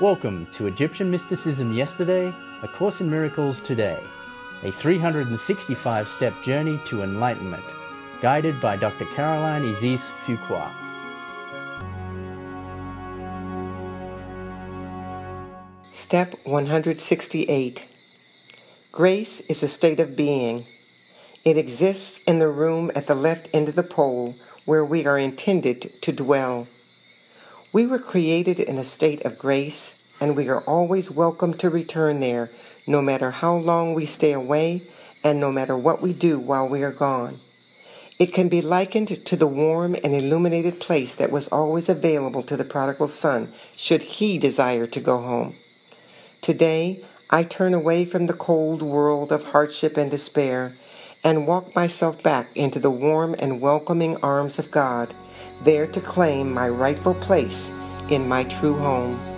Welcome to Egyptian Mysticism Yesterday, A Course in Miracles Today, a 365 step journey to enlightenment, guided by Dr. Caroline Isis Fuqua. Step 168 Grace is a state of being. It exists in the room at the left end of the pole where we are intended to dwell. We were created in a state of grace, and we are always welcome to return there, no matter how long we stay away and no matter what we do while we are gone. It can be likened to the warm and illuminated place that was always available to the prodigal son should he desire to go home. Today, I turn away from the cold world of hardship and despair and walk myself back into the warm and welcoming arms of God there to claim my rightful place in my true home.